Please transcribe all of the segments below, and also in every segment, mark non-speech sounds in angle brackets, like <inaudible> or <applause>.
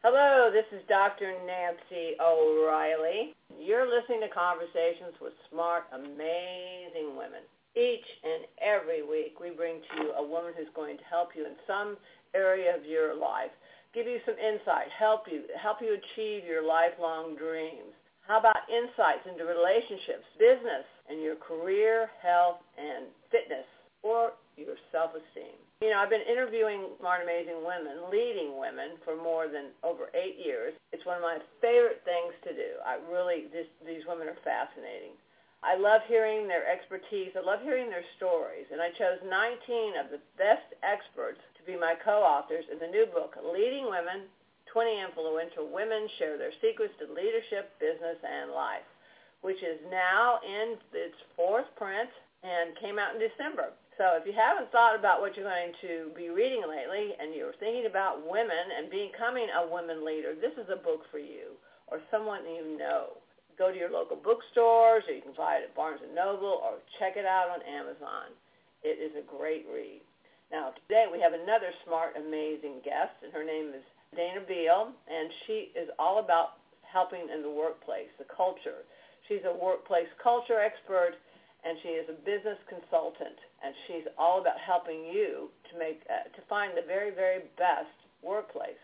Hello, this is Dr. Nancy O'Reilly. You're listening to Conversations with Smart, Amazing Women. Each and every week we bring to you a woman who's going to help you in some area of your life, give you some insight, help you, help you achieve your lifelong dreams. How about insights into relationships, business, and your career, health, and fitness, or your self-esteem? You know, I've been interviewing smart, amazing women, leading women for more than over eight years. It's one of my favorite things to do. I really, this, these women are fascinating. I love hearing their expertise. I love hearing their stories. And I chose 19 of the best experts to be my co-authors in the new book, Leading Women, 20 Influential Women Share Their Secrets to Leadership, Business, and Life, which is now in its fourth print and came out in December. So if you haven't thought about what you're going to be reading lately and you're thinking about women and becoming a women leader, this is a book for you or someone you know. Go to your local bookstores or you can buy it at Barnes & Noble or check it out on Amazon. It is a great read. Now, today we have another smart, amazing guest, and her name is Danna Beal, and she is all about helping in the workplace, the culture. She's a workplace culture expert and she is a business consultant, and she's all about helping you to make uh, to find the very very best workplace.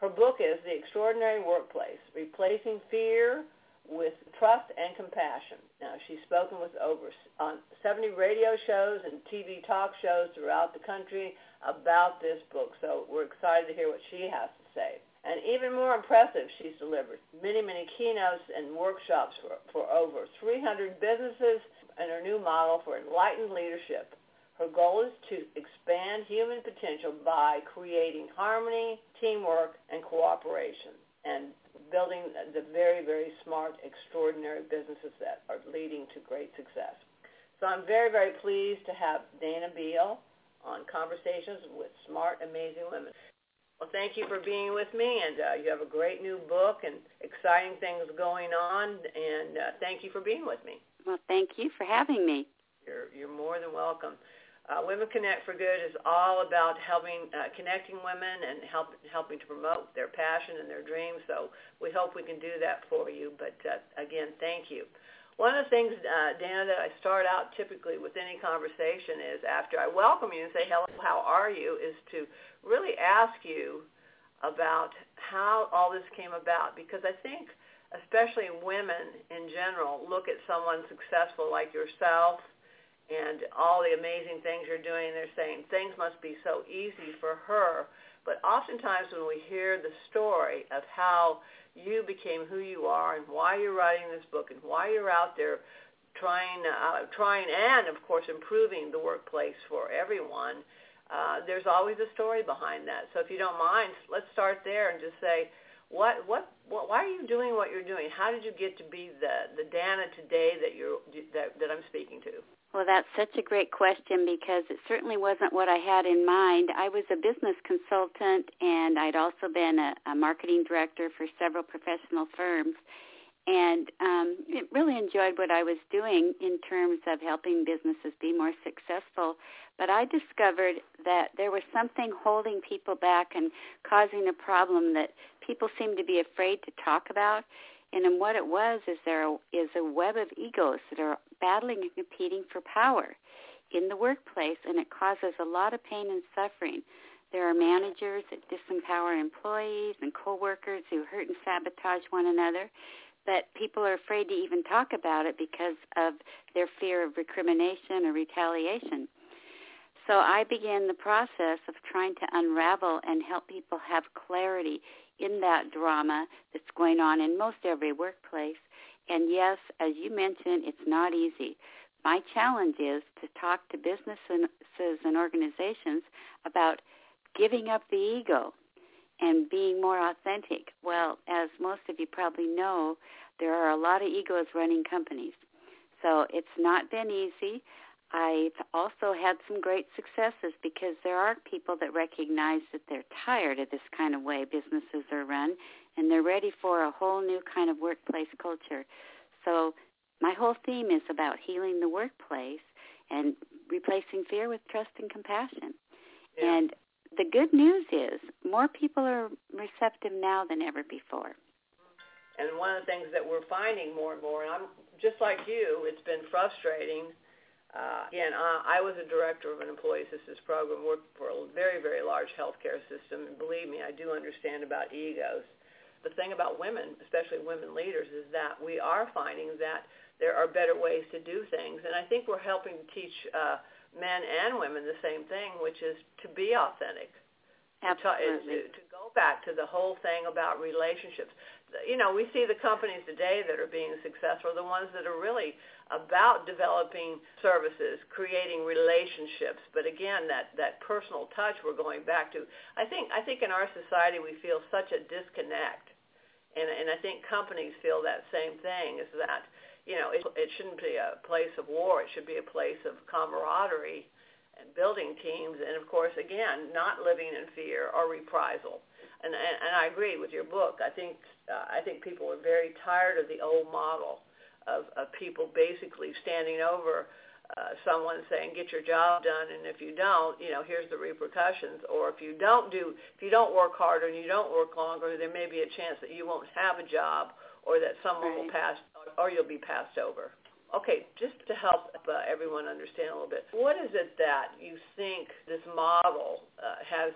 Her book is The Extraordinary Workplace: Replacing Fear with Trust and Compassion. Now she's spoken with over on 70 radio shows and TV talk shows throughout the country about this book, so we're excited to hear what she has to say. And even more impressive, she's delivered many, many keynotes and workshops for, for over 300 businesses and her new model for enlightened leadership. Her goal is to expand human potential by creating harmony, teamwork, and cooperation, and building the very, very smart, extraordinary businesses that are leading to great success. So I'm very, very pleased to have Danna Beal on Conversations with Smart, Amazing Women. Well, thank you for being with me, and uh, you have a great new book and exciting things going on, and uh, thank you for being with me. Well, thank you for having me. You're, you're more than welcome. Uh, women Connect for Good is all about helping, uh, connecting women and help, helping to promote their passion and their dreams. So we hope we can do that for you. But uh, again, thank you. One of the things, uh, Danna, that I start out typically with any conversation is after I welcome you and say, hello, how are you, is to really ask you about how all this came about. Because I think – especially women in general, look at someone successful like yourself and all the amazing things you're doing. They're saying things must be so easy for her. But oftentimes when we hear the story of how you became who you are and why you're writing this book and why you're out there trying, uh, trying and of course improving the workplace for everyone, uh, there's always a story behind that. So if you don't mind, let's start there and just say, what, what, what, why are you doing what you're doing? How did you get to be the, the Danna today that you're, that, that I'm speaking to? Well, that's such a great question because it certainly wasn't what I had in mind. I was a business consultant and I'd also been a, a marketing director for several professional firms and um, really enjoyed what I was doing in terms of helping businesses be more successful. But I discovered that there was something holding people back and causing a problem that people seem to be afraid to talk about. And then what it was is there is a web of egos that are battling and competing for power in the workplace, and it causes a lot of pain and suffering. There are managers that disempower employees and coworkers who hurt and sabotage one another but people are afraid to even talk about it because of their fear of recrimination or retaliation. So I began the process of trying to unravel and help people have clarity in that drama that's going on in most every workplace. And yes, as you mentioned, it's not easy. My challenge is to talk to businesses and organizations about giving up the ego and being more authentic. Well, as most of you probably know, there are a lot of egos running companies. So it's not been easy. I've also had some great successes because there are people that recognize that they're tired of this kind of way businesses are run and they're ready for a whole new kind of workplace culture. So my whole theme is about healing the workplace and replacing fear with trust and compassion. Yeah. And the good news is more people are receptive now than ever before. And one of the things that we're finding more and more, and I'm just like you, it's been frustrating. Uh, again, I, I was a director of an employee assistance program, worked for a very, very large healthcare system, and believe me, I do understand about egos. The thing about women, especially women leaders, is that we are finding that there are better ways to do things, and I think we're helping to teach uh, men and women the same thing, which is to be authentic. Absolutely. To, to go back to the whole thing about relationships. You know, we see the companies today that are being successful, the ones that are really about developing services, creating relationships. But again, that, that personal touch we're going back to. I think I think in our society we feel such a disconnect. And and I think companies feel that same thing is that you know, it, it shouldn't be a place of war. It should be a place of camaraderie and building teams. And of course, again, not living in fear or reprisal. And, and, and I agree with your book. I think uh, I think people are very tired of the old model of, of people basically standing over uh, someone saying, "Get your job done," and if you don't, you know, here's the repercussions. Or if you don't do, if you don't work harder and you don't work longer, there may be a chance that you won't have a job or that someone right. will pass or you'll be passed over. Okay, just to help uh, everyone understand a little bit, what is it that you think this model uh, has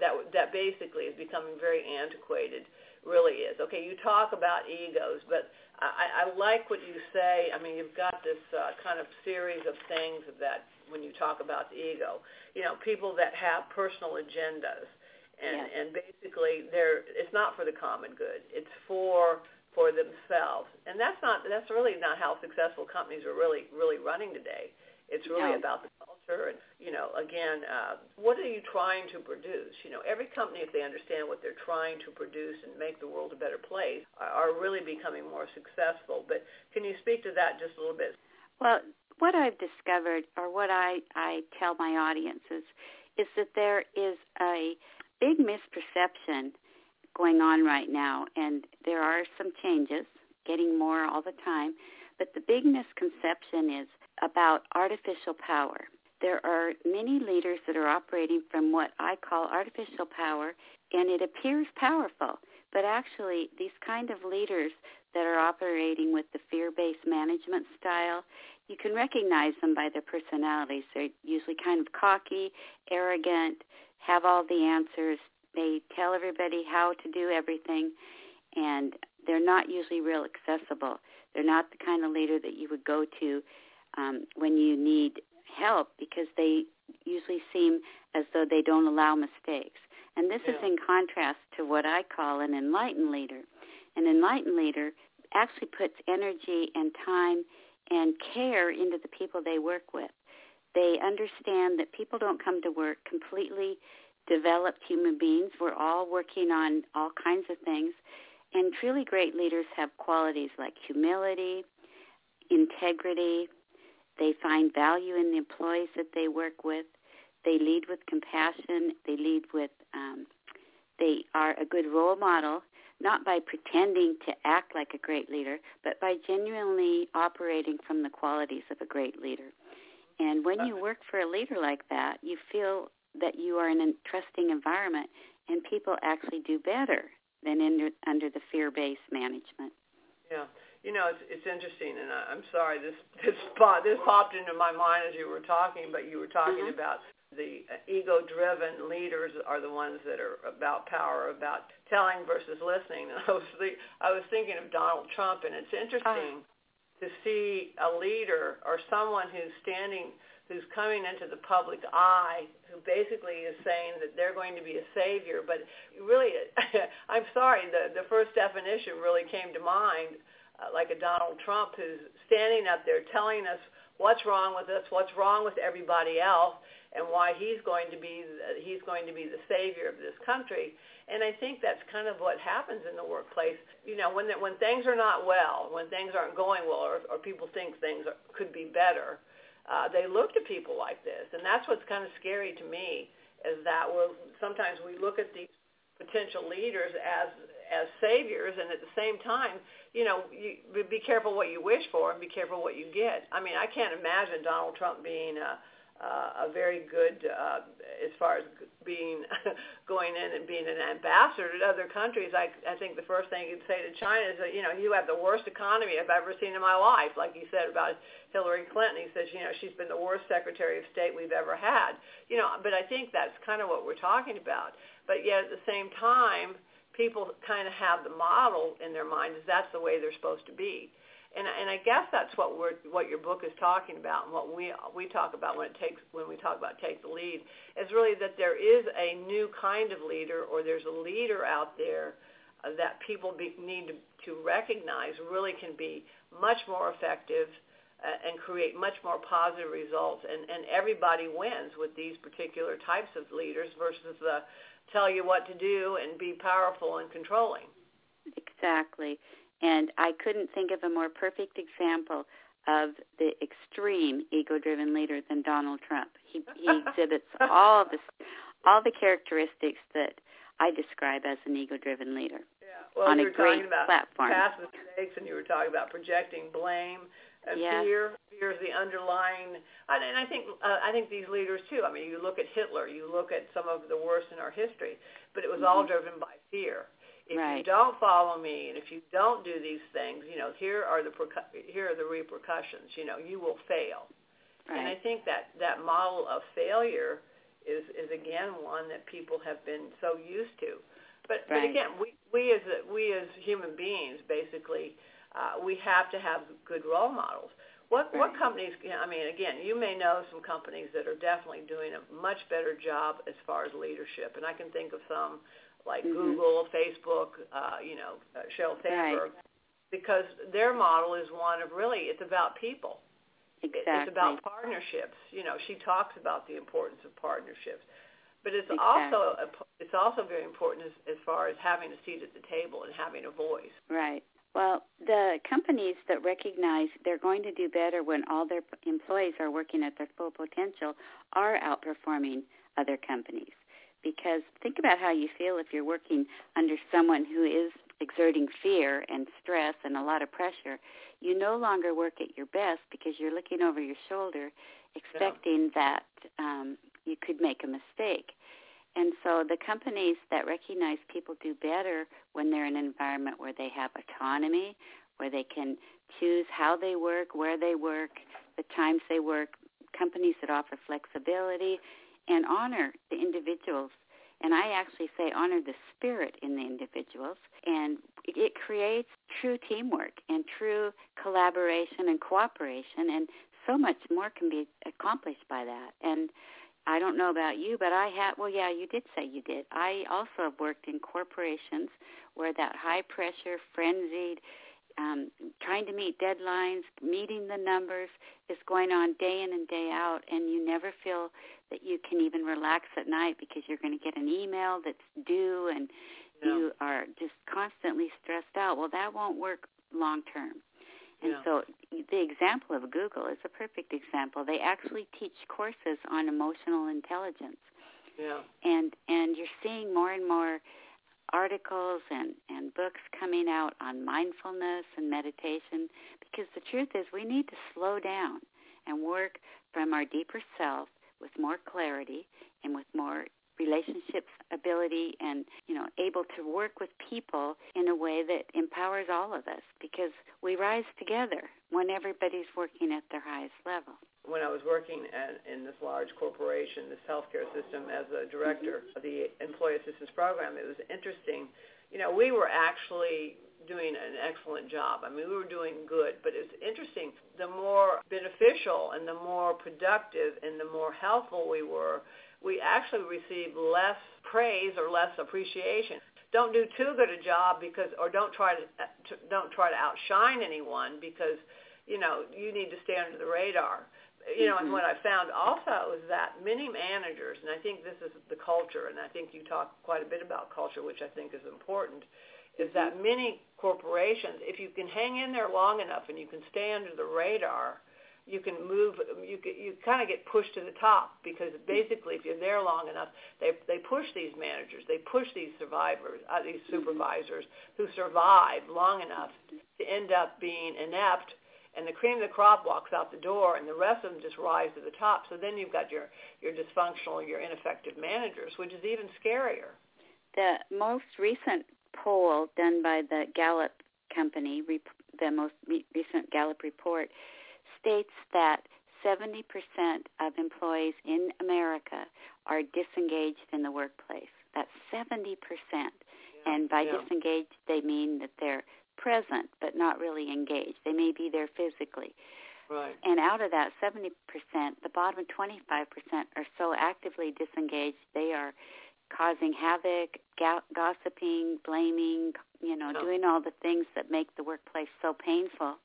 that that basically is becoming very antiquated? Really is. Okay, you talk about egos, but I, I like what you say. I mean, you've got this uh, kind of series of things that when you talk about the ego, you know, people that have personal agendas, and yes. and basically they're it's not for the common good. It's for for themselves. And that's not that's really not how successful companies are really really running today. It's really no. about the culture and you know again uh, what are you trying to produce? You know every company if they understand what they're trying to produce and make the world a better place are, are really becoming more successful. But can you speak to that just a little bit? Well, what I've discovered or what I I tell my audiences is that there is a big misperception going on right now, and there are some changes, getting more all the time. But the big misconception is about artificial power. There are many leaders that are operating from what I call artificial power, and it appears powerful. But actually, these kind of leaders that are operating with the fear-based management style, you can recognize them by their personalities. They're usually kind of cocky, arrogant, have all the answers, they tell everybody how to do everything, and they're not usually real accessible. They're not the kind of leader that you would go to um, when you need help because they usually seem as though they don't allow mistakes. And this yeah. is in contrast to what I call an enlightened leader. An enlightened leader actually puts energy and time and care into the people they work with. They understand that people don't come to work completely developed human beings. We're all working on all kinds of things. And truly great leaders have qualities like humility, integrity. They find value in the employees that they work with. They lead with compassion. They lead with, um, they are a good role model, not by pretending to act like a great leader, but by genuinely operating from the qualities of a great leader. And when you work for a leader like that, you feel that you are in a trusting environment and people actually do better than in, under the fear-based management. Yeah. You know, it's it's interesting, and I, I'm sorry this <laughs> this this popped into my mind as you were talking, but you were talking mm-hmm. about the ego-driven leaders are the ones that are about power, about telling versus listening. And <laughs> I was the, I was thinking of Donald Trump, and it's interesting uh. to see a leader or someone who's standing who's coming into the public eye who basically is saying that they're going to be a savior. But really, <laughs> I'm sorry, the, the first definition really came to mind, uh, like a Donald Trump who's standing up there telling us what's wrong with us, what's wrong with everybody else, and why he's going to be he's going to be the savior of this country. And I think that's kind of what happens in the workplace. You know, when when things are not well, when things aren't going well, or, or people think things are, could be better, uh, they look to people like this, and that's what's kind of scary to me is that we're sometimes we look at these potential leaders as as saviors, and at the same time, you know, you be careful what you wish for and be careful what you get. I mean, I can't imagine Donald Trump being a uh, a very good uh, as far as being <laughs> going in and being an ambassador to other countries. I I think the first thing you'd say to China is that you know you have the worst economy I've ever seen in my life, like you said about Hillary Clinton. He says you know she's been the worst Secretary of State we've ever had. You know, but I think that's kind of what we're talking about. But yet at the same time, people kind of have the model in their mind is that's the way they're supposed to be and and I guess that's what we're what your book is talking about, and what we we talk about when it takes when we talk about take the lead is really that there is a new kind of leader, or there's a leader out there uh, that people be, need to, to recognize really can be much more effective uh, and create much more positive results, and and everybody wins with these particular types of leaders versus the tell you what to do and be powerful and controlling. Exactly. And I couldn't think of a more perfect example of the extreme ego-driven leader than Donald Trump. He, he <laughs> exhibits all the all the characteristics that I describe as an ego-driven leader. Yeah. Well, on you a great talking about platform. past mistakes, and you were talking about projecting blame and yes. fear. Fear is the underlying, and, and I think uh, I think these leaders too. I mean, you look at Hitler, you look at some of the worst in our history, but it was mm-hmm. all driven by fear if right. you don't follow me and if you don't do these things, you know, here are the here are the repercussions. You know, you will fail. Right. And I think that that model of failure is is again one that people have been so used to. But right. but again, we we as a, we as human beings basically uh, we have to have good role models. What right. what companies? I mean, again, you may know some companies that are definitely doing a much better job as far as leadership, and I can think of some like mm-hmm. Google, Facebook, uh, you know, uh, Sheryl Sandberg, right. because their model is one of really it's about people. Exactly. It's about partnerships. You know, she talks about the importance of partnerships, but it's exactly. also a, it's also very important as, as far as having a seat at the table and having a voice. Right. Well, the companies that recognize they're going to do better when all their employees are working at their full potential are outperforming other companies because think about how you feel if you're working under someone who is exerting fear and stress and a lot of pressure. You no longer work at your best because you're looking over your shoulder expecting yeah. that um, you could make a mistake. And so the companies that recognize people do better when they're in an environment where they have autonomy, where they can choose how they work, where they work, the times they work, companies that offer flexibility, and honor the individuals. And I actually say honor the spirit in the individuals. And it creates true teamwork and true collaboration and cooperation. And so much more can be accomplished by that. And I don't know about you, but I had, well, yeah, you did say you did. I also have worked in corporations where that high pressure, frenzied, um, trying to meet deadlines, meeting the numbers is going on day in and day out, and you never feel that you can even relax at night because you're going to get an email that's due and yeah. you are just constantly stressed out. Well, that won't work long term. And yeah. so the example of Google is a perfect example. They actually teach courses on emotional intelligence. Yeah. And and you're seeing more and more articles and, and books coming out on mindfulness and meditation because the truth is we need to slow down and work from our deeper self with more clarity and with more relationships ability and you know able to work with people in a way that empowers all of us because we rise together when everybody's working at their highest level when I was working at, in this large corporation, this healthcare system, as a director mm-hmm. of the employee assistance program, it was interesting. You know, we were actually doing an excellent job. I mean, we were doing good, but it's interesting. The more beneficial and the more productive and the more helpful we were, we actually received less praise or less appreciation. Don't do too good a job because, or don't try to don't try to outshine anyone because, you know, you need to stay under the radar you know, mm-hmm. and what I found also is that many managers, and I think this is the culture, and I think you talk quite a bit about culture, which I think is important, is that many corporations, if you can hang in there long enough and you can stay under the radar, you can move. You can, you kind of get pushed to the top because basically, if you're there long enough, they they push these managers, they push these survivors, uh, these mm-hmm. supervisors who survive long enough to end up being inept and the cream of the crop walks out the door, and the rest of them just rise to the top. So then you've got your your dysfunctional, your ineffective managers, which is even scarier. The most recent poll done by the Gallup company, the most recent Gallup report, states that 70% of employees in America are disengaged in the workplace. That's 70%. Yeah, and by yeah. disengaged, they mean that they're present but not really engaged. They may be there physically. Right. And out of that 70%, the bottom 25% are so actively disengaged they are causing havoc, ga- gossiping, blaming, you know, doing all the things that make the workplace so painful.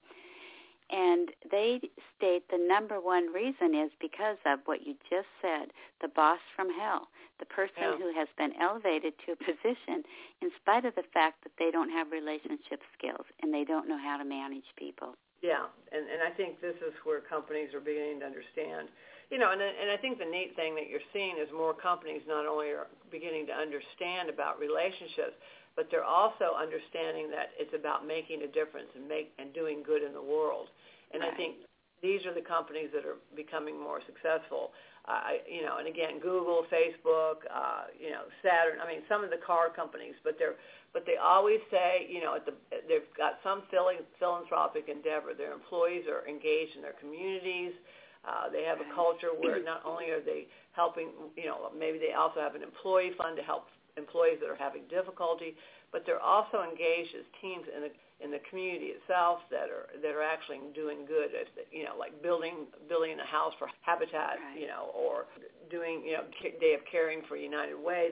And they state the number one reason is because of what you just said, the boss from hell, the person yeah. who has been elevated to a position in spite of the fact that they don't have relationship skills and they don't know how to manage people. Yeah, and and I think this is where companies are beginning to understand. You know, and and I think the neat thing that you're seeing is more companies not only are beginning to understand about relationships, but they're also understanding that it's about making a difference and make and doing good in the world. And right. I think these are the companies that are becoming more successful. Uh, you know, and again, Google, Facebook, uh, you know, Saturn. I mean, some of the car companies, but they're but they always say, you know, at the, they've got some philanthropic endeavor. Their employees are engaged in their communities. Uh, Uh, they have a culture where not only are they helping, you know, maybe they also have an employee fund to help employees that are having difficulty, but they're also engaged as teams in the in the community itself that are that are actually doing good at you know like building building a house for habitat right. you know or doing you know day of caring for united way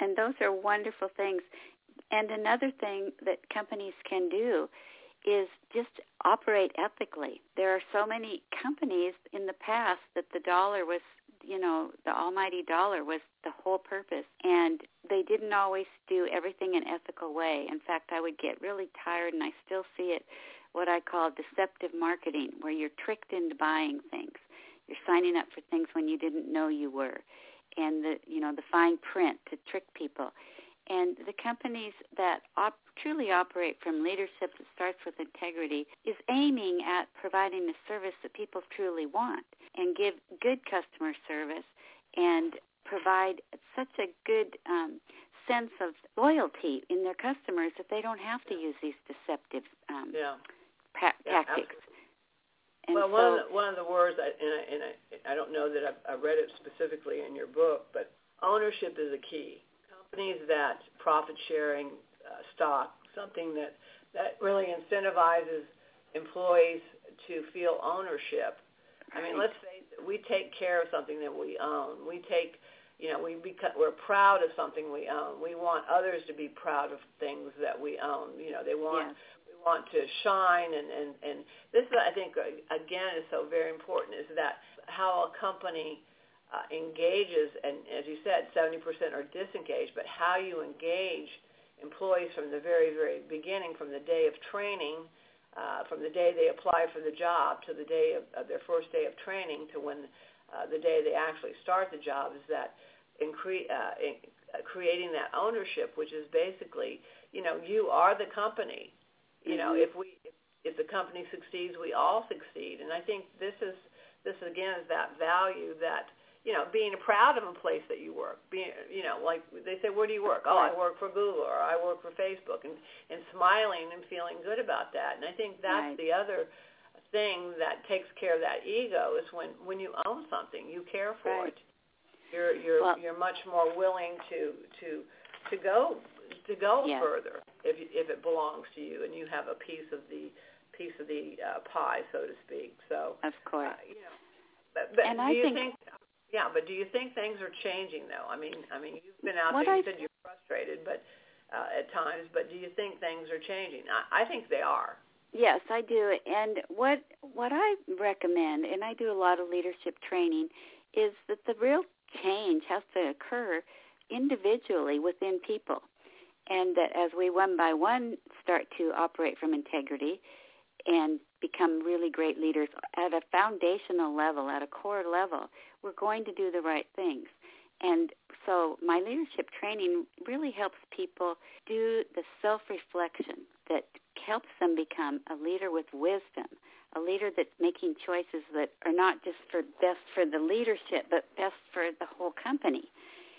and those are wonderful things and another thing that companies can do is just operate ethically there are so many companies in the past that the dollar was you know, the almighty dollar was the whole purpose. And they didn't always do everything in ethical way. In fact, I would get really tired, and I still see it, what I call deceptive marketing, where you're tricked into buying things. You're signing up for things when you didn't know you were. And the, you know, the fine print to trick people. And the companies that op- truly operate from leadership that starts with integrity is aiming at providing the service that people truly want and give good customer service and provide such a good um, sense of loyalty in their customers that they don't have to use these deceptive um, yeah. pa- yeah, tactics. And well, so, one of the, one of the words, I, and, I, and I, I don't know that I, I read it specifically in your book, but ownership is a key. Companies that profit sharing stock, something that that really incentivizes employees to feel ownership I mean, let's say we take care of something that we own. We take, you know, we beca- we're proud of something we own. We want others to be proud of things that we own. You know, they want we want to shine, and and and this is, I think, again, is so very important. Is that how a company uh, engages, and as you said, 70% are disengaged, but how you engage employees from the very, very beginning, from the day of training uh, from the day they apply for the job to the day of, of their first day of training to when uh, the day they actually start the job is that incre- uh, in uh, creating that ownership, which is basically, you know, you are the company. You know, mm-hmm. if we if, if the company succeeds, we all succeed. And I think this is this again is that value that you know, being proud of a place that you work. Being, you know, like they say, where do you work? Oh, I work for Google or I work for Facebook, and and smiling and feeling good about that. And I think that's right. the other thing that takes care of that ego is when when you own something, you care for right. it. You're you're well, you're much more willing to to to go to go yeah. further if if it belongs to you and you have a piece of the piece of the uh, pie, so to speak. So of course, uh, you know. But, but and do I you think, think yeah, but do you think things are changing though? I mean, I mean, you've been out what there. You I, said you're frustrated, but uh, at times. But do you think things are changing? I, I think they are. Yes, I do. And what what I recommend, and I do a lot of leadership training, is that the real change has to occur individually within people, and that as we one by one start to operate from integrity, and become really great leaders at a foundational level, at a core level, we're going to do the right things. And so my leadership training really helps people do the self-reflection that helps them become a leader with wisdom, a leader that's making choices that are not just for best for the leadership, but best for the whole company.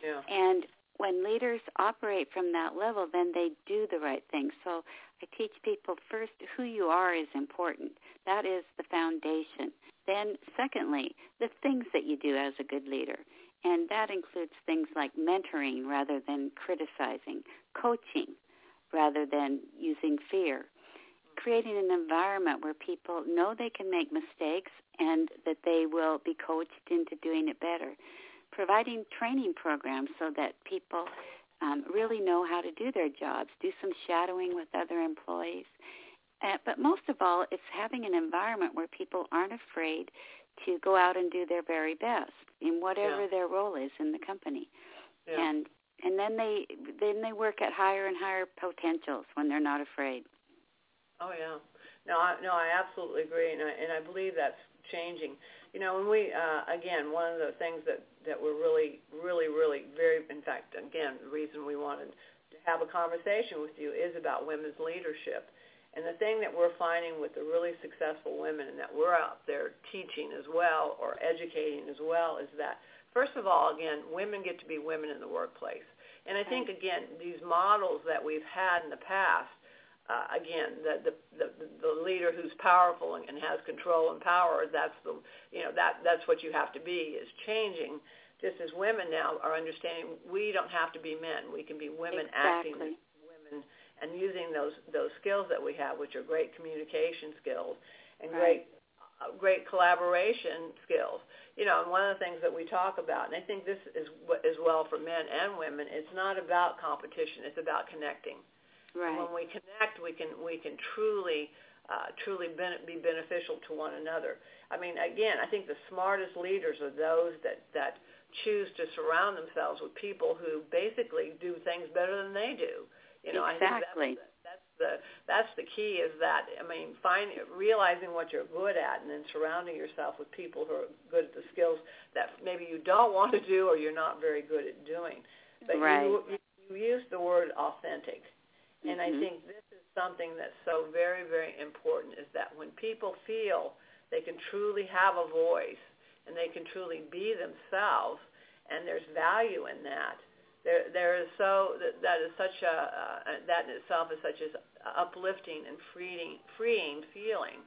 Yeah. And when leaders operate from that level, then they do the right thing. So I teach people first who you are is important. That is the foundation. Then, secondly, the things that you do as a good leader. And that includes things like mentoring rather than criticizing, coaching rather than using fear, creating an environment where people know they can make mistakes and that they will be coached into doing it better, providing training programs so that people um, really know how to do their jobs, do some shadowing with other employees. Uh, but most of all, it's having an environment where people aren't afraid to go out and do their very best in whatever yeah. their role is in the company. Yeah. And and then they then they work at higher and higher potentials when they're not afraid. Oh yeah, no, I, no, I absolutely agree, and I and I believe that's changing. You know, when we uh, again, one of the things that that we're really, really, really very, in fact, again, the reason we wanted to have a conversation with you is about women's leadership. And the thing that we're finding with the really successful women and that we're out there teaching as well or educating as well is that, first of all, again, women get to be women in the workplace. And I think, again, these models that we've had in the past, uh, again, the, the the the leader who's powerful and, and has control and power, that's the you know that that's what you have to be is changing. Just as women now are understanding, we don't have to be men. We can be women exactly. acting women and using those those skills that we have, which are great communication skills and right. great uh, great collaboration skills. You know, and one of the things that we talk about, and I think this is as well for men and women, it's not about competition; it's about connecting. Right. When we connect, we can we can truly uh, truly ben- be beneficial to one another. I mean, again, I think the smartest leaders are those that that choose to surround themselves with people who basically do things better than they do. You know, exactly. I think that's, that's the that's the key is that I mean, find realizing what you're good at and then surrounding yourself with people who are good at the skills that maybe you don't want to do or you're not very good at doing. But right. you, you you use the word authentic and mm-hmm. I think this is something that's so very, very important is that when people feel they can truly have a voice and they can truly be themselves and there's value in that, there, there is so that, that is such a uh, that in itself is such an uplifting and freeing freeing feeling.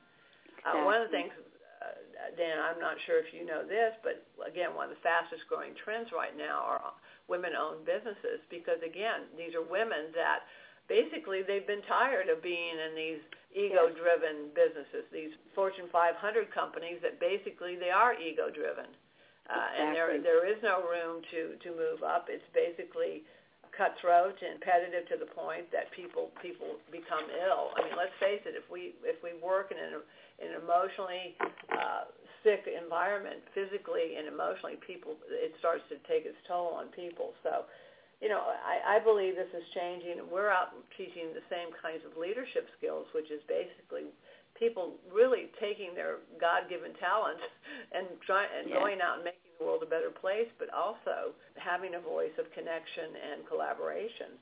Exactly. Uh, one of the things, uh, Dan, I'm not sure if you know this, but again, one of the fastest growing trends right now are women-owned businesses because again, these are women that basically they've been tired of being in these ego-driven businesses, these Fortune 500 companies that basically they are ego-driven. Uh, exactly. and there there is no room to to move up. It's basically cutthroat and competitive to the point that people people become ill. I mean, let's face it. If we if we work in an, in an emotionally uh, sick environment, physically and emotionally, people it starts to take its toll on people. So you know, I, I believe this is changing. We're out teaching the same kinds of leadership skills, which is basically people really taking their God-given talents and trying and yes. going out and making the world a better place, but also having a voice of connection and collaboration.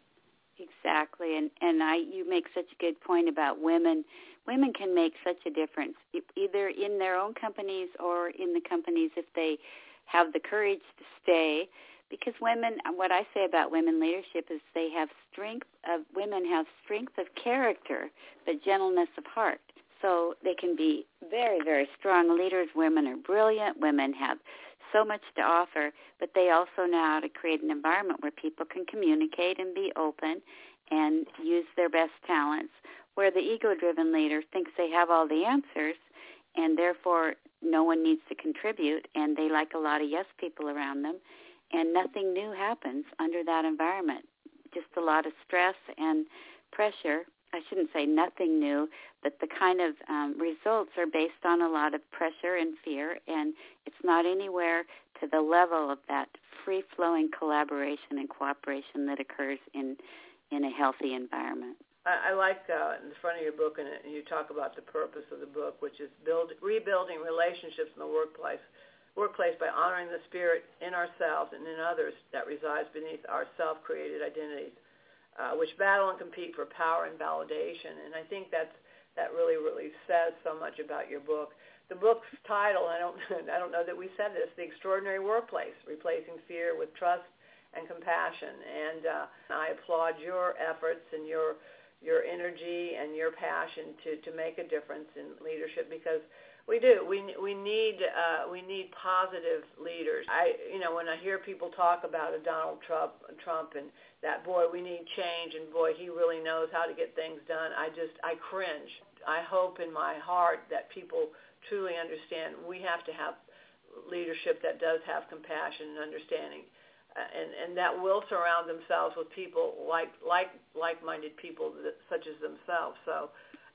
Exactly, and and I you make such a good point about women. Women can make such a difference, either in their own companies or in the companies if they have the courage to stay because women what i say about women leadership is they have strength of women have strength of character but gentleness of heart. So they can be very very strong leaders. Women are brilliant. Women have so much to offer but they also know how to create an environment where people can communicate and be open and use their best talents where the ego driven leader thinks they have all the answers and therefore no one needs to contribute and they like a lot of yes people around them and nothing new happens under that environment. Just a lot of stress and pressure. I shouldn't say nothing new, but the kind of um, results are based on a lot of pressure and fear, and it's not anywhere to the level of that free-flowing collaboration and cooperation that occurs in in a healthy environment. I, I like uh, in the front of your book, and you talk about the purpose of the book, which is build, rebuilding relationships in the workplace workplace by honoring the spirit in ourselves and in others that resides beneath our self-created identities, uh, which battle and compete for power and validation. And I think that's that really, really says so much about your book. The book's title, I don't, <laughs> I don't know that we said this, The Extraordinary Workplace, Replacing Fear with Trust and Compassion. And uh, I applaud your efforts and your your energy and your passion to, to make a difference in leadership because we do. We we need uh, we need positive leaders. I you know when I hear people talk about a Donald Trump Trump and that boy we need change and boy he really knows how to get things done. I just I cringe. I hope in my heart that people truly understand we have to have leadership that does have compassion and understanding. Uh, and and that will surround themselves with people like like like-minded people that, such as themselves. So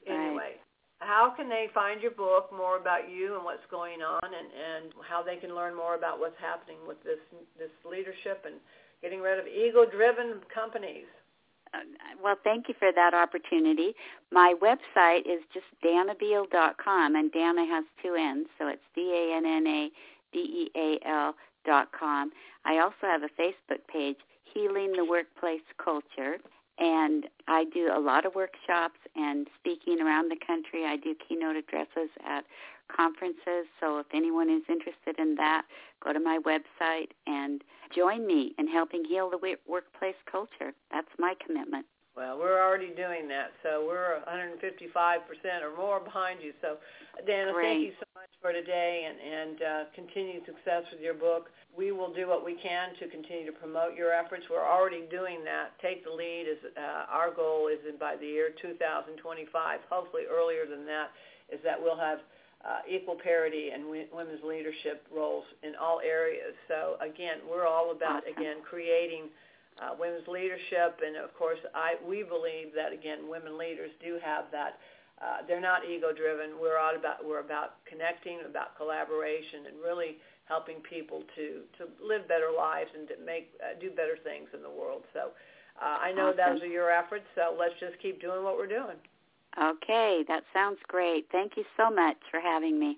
anyway, right. How can they find your book, more about you and what's going on, and and how they can learn more about what's happening with this this leadership and getting rid of ego-driven companies? Uh, well, thank you for that opportunity. My website is just dannabeal.com, and Danna has two N's, so it's D-A-N-N-A-B-E-A-L dot com. I also have a Facebook page, Healing the Workplace Culture, and I do a lot of workshops and speaking around the country. I do keynote addresses at conferences, so if anyone is interested in that, go to my website and join me in helping heal the workplace culture. That's my commitment. Well, we're already doing that, so we're 155% or more behind you. So, Danna, Great. thank you so much for today, and, and uh, continued success with your book. We will do what we can to continue to promote your efforts. We're already doing that. Take the lead. Is uh, our goal is in by the year 2025, hopefully earlier than that, is that we'll have uh, equal parity and women's leadership roles in all areas. So again, we're all about again creating uh, women's leadership, and of course, I we believe that again, women leaders do have that. Uh, they're not ego-driven. We're all about we're about connecting, about collaboration, and really helping people to to live better lives and to make uh, do better things in the world. So, uh, I know awesome. those are your efforts. So let's just keep doing what we're doing. Okay, that sounds great. Thank you so much for having me.